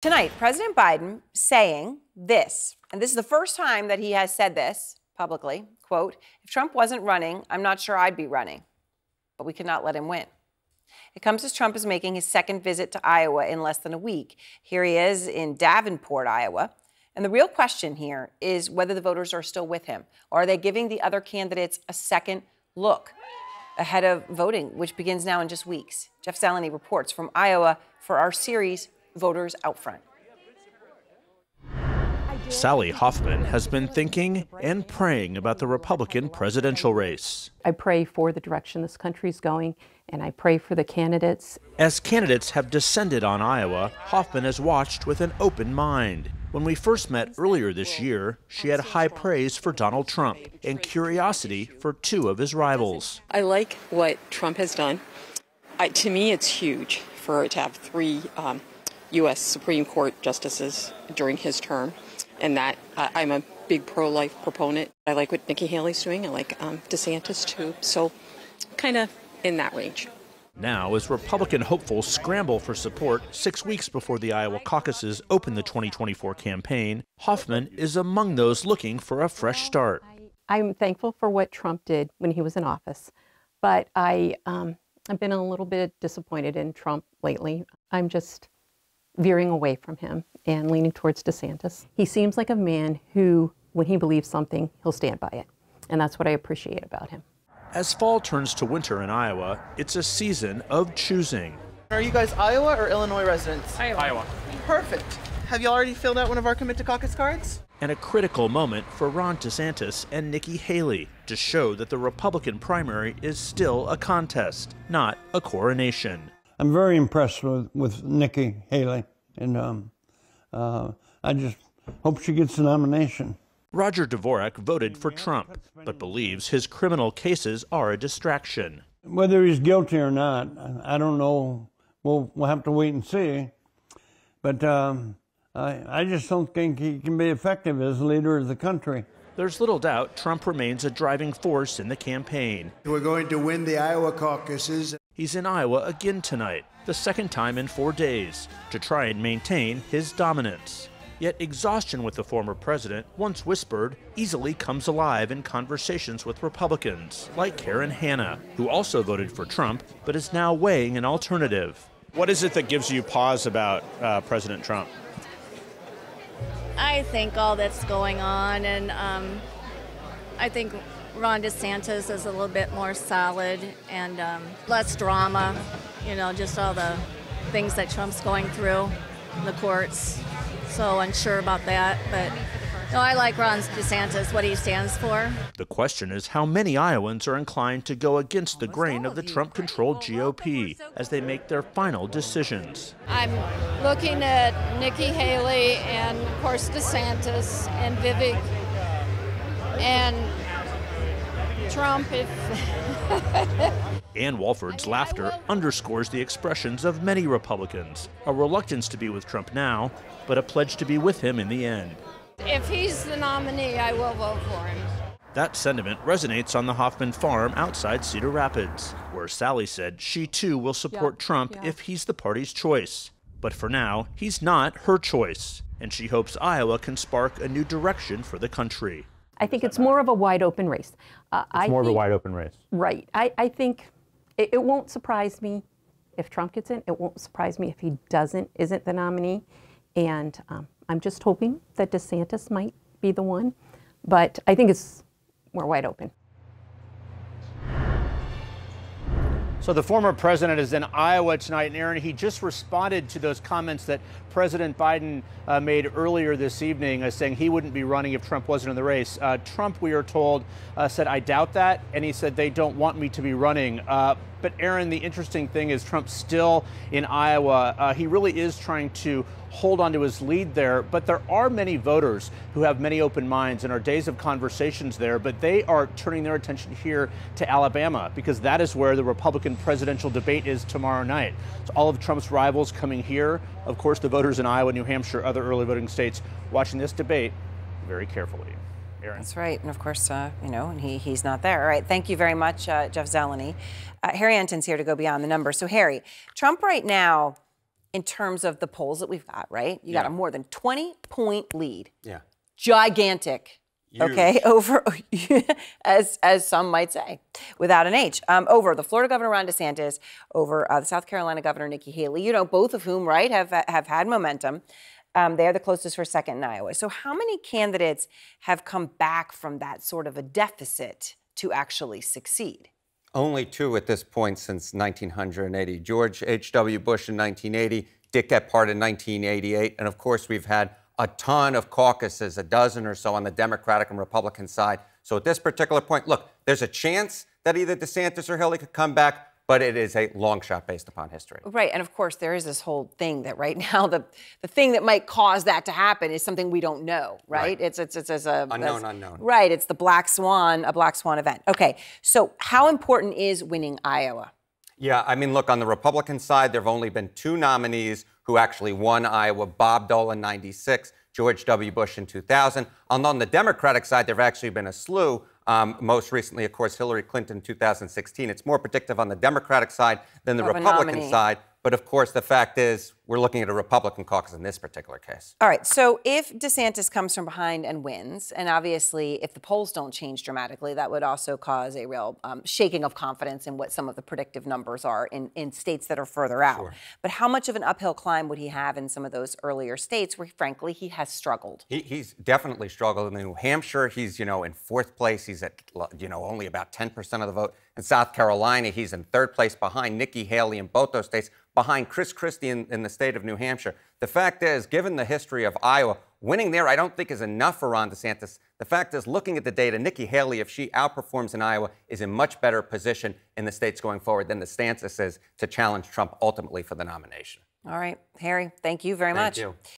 Tonight, President Biden saying this, and this is the first time that he has said this publicly quote, if Trump wasn't running, I'm not sure I'd be running, but we cannot let him win. It comes as Trump is making his second visit to Iowa in less than a week. Here he is in Davenport, Iowa. And the real question here is whether the voters are still with him, or are they giving the other candidates a second look ahead of voting, which begins now in just weeks? Jeff Zeleny reports from Iowa for our series, Voters Out Front. Sally Hoffman has been thinking and praying about the Republican presidential race. I pray for the direction this country is going, and I pray for the candidates. As candidates have descended on Iowa, Hoffman has watched with an open mind. When we first met earlier this year, she had high praise for Donald Trump and curiosity for two of his rivals. I like what Trump has done. I, to me, it's huge for to have three um, U.S. Supreme Court justices during his term and that uh, I'm a big pro-life proponent. I like what Nikki Haley's doing. I like um, DeSantis too. So, kind of in that range. Now, as Republican hopefuls scramble for support six weeks before the Iowa caucuses open the 2024 campaign, Hoffman is among those looking for a fresh start. I'm thankful for what Trump did when he was in office, but I, um, I've been a little bit disappointed in Trump lately. I'm just veering away from him and leaning towards DeSantis. He seems like a man who, when he believes something, he'll stand by it. And that's what I appreciate about him. As fall turns to winter in Iowa, it's a season of choosing. Are you guys Iowa or Illinois residents? Iowa. Iowa. Perfect. Have you already filled out one of our commit to caucus cards? And a critical moment for Ron DeSantis and Nikki Haley to show that the Republican primary is still a contest, not a coronation. I'm very impressed with, with Nikki Haley, and um, uh, I just hope she gets the nomination. Roger Dvorak voted for Trump, but believes his criminal cases are a distraction. Whether he's guilty or not, I don't know. We'll, we'll have to wait and see. But um, I, I just don't think he can be effective as leader of the country. There's little doubt Trump remains a driving force in the campaign. We're going to win the Iowa caucuses. He's in Iowa again tonight, the second time in four days, to try and maintain his dominance. Yet exhaustion with the former president, once whispered, easily comes alive in conversations with Republicans, like Karen Hanna, who also voted for Trump but is now weighing an alternative. What is it that gives you pause about uh, President Trump? I think all that's going on, and um, I think Ron DeSantis is a little bit more solid and um, less drama. You know, just all the things that Trump's going through, the courts. So unsure about that, but no, I like Ron DeSantis, what he stands for. The question is how many Iowans are inclined to go against the grain of the Trump controlled GOP as they make their final decisions. I'm looking at Nikki Haley and, of course, DeSantis and Vivek and Trump if. Ann Walford's laughter underscores the expressions of many Republicans a reluctance to be with Trump now, but a pledge to be with him in the end. If he's the nominee, I will vote for him. That sentiment resonates on the Hoffman farm outside Cedar Rapids, where Sally said she too will support yeah, Trump yeah. if he's the party's choice. But for now, he's not her choice, and she hopes Iowa can spark a new direction for the country. I think it's more of a wide open race. Uh, it's I more think, of a wide open race. Right. I, I think it, it, won't surprise me if Trump gets in. It won't surprise me if he doesn't, isn't the nominee. And um, I'm just hoping that DeSantis might be the one. But I think it's more wide open. So the former president is in Iowa tonight, and Erin, he just responded to those comments that President Biden uh, made earlier this evening, uh, saying he wouldn't be running if Trump wasn't in the race. Uh, Trump, we are told, uh, said, I doubt that, and he said they don't want me to be running. Uh, but Erin, the interesting thing is Trump's still in Iowa. Uh, he really is trying to hold on to his lead there. But there are many voters who have many open minds and are days of conversations there. But they are turning their attention here to Alabama because that is where the Republican presidential debate is tomorrow night. So all of Trump's rivals coming here. Of course, the voters in Iowa, New Hampshire, other early voting states watching this debate very carefully. Erin. That's right. And of course, uh, you know, he, he's not there. All right. Thank you very much, uh, Jeff Zeleny. Uh, Harry Enton's here to go beyond the numbers. So, Harry, Trump right now in terms of the polls that we've got, right? You got a more than 20 point lead. Yeah. Gigantic. Okay, over as as some might say, without an H, um, over the Florida Governor Ron DeSantis, over uh, the South Carolina Governor Nikki Haley. You know, both of whom, right, have have had momentum. Um, they're the closest for second in Iowa. So, how many candidates have come back from that sort of a deficit to actually succeed? Only two at this point since 1980. George H.W. Bush in 1980, Dick Gephardt in 1988, and of course we've had a ton of caucuses, a dozen or so on the Democratic and Republican side. So at this particular point, look, there's a chance that either DeSantis or Hillary could come back, but it is a long shot based upon history. Right, and of course there is this whole thing that right now the the thing that might cause that to happen is something we don't know, right? Right. It's it's it's, it's a Unknown, unknown. Right, it's the black swan, a black swan event. Okay, so how important is winning Iowa? Yeah, I mean, look, on the Republican side, there have only been two nominees who actually won Iowa Bob Dole in 96, George W. Bush in 2000. And on the Democratic side, there have actually been a slew. Um, most recently, of course, Hillary Clinton in 2016. It's more predictive on the Democratic side than the Republican nominee. side. But of course, the fact is, we're looking at a Republican caucus in this particular case. All right, so if DeSantis comes from behind and wins, and obviously if the polls don't change dramatically, that would also cause a real um, shaking of confidence in what some of the predictive numbers are in, in states that are further out. But how much of an uphill climb would he have in some of those earlier states where, frankly, he has struggled? He, he's definitely struggled. In New Hampshire, he's, you know, in fourth place. He's at, you know, only about 10% of the vote. In South Carolina, he's in third place behind Nikki Haley in both those states, behind Chris Christie in, in the state of New Hampshire. The fact is, given the history of Iowa, winning there I don't think is enough for Ron DeSantis. The fact is, looking at the data, Nikki Haley, if she outperforms in Iowa, is in much better position in the states going forward than DeSantis is to challenge Trump ultimately for the nomination. All right, Harry, thank you very Thank much. you.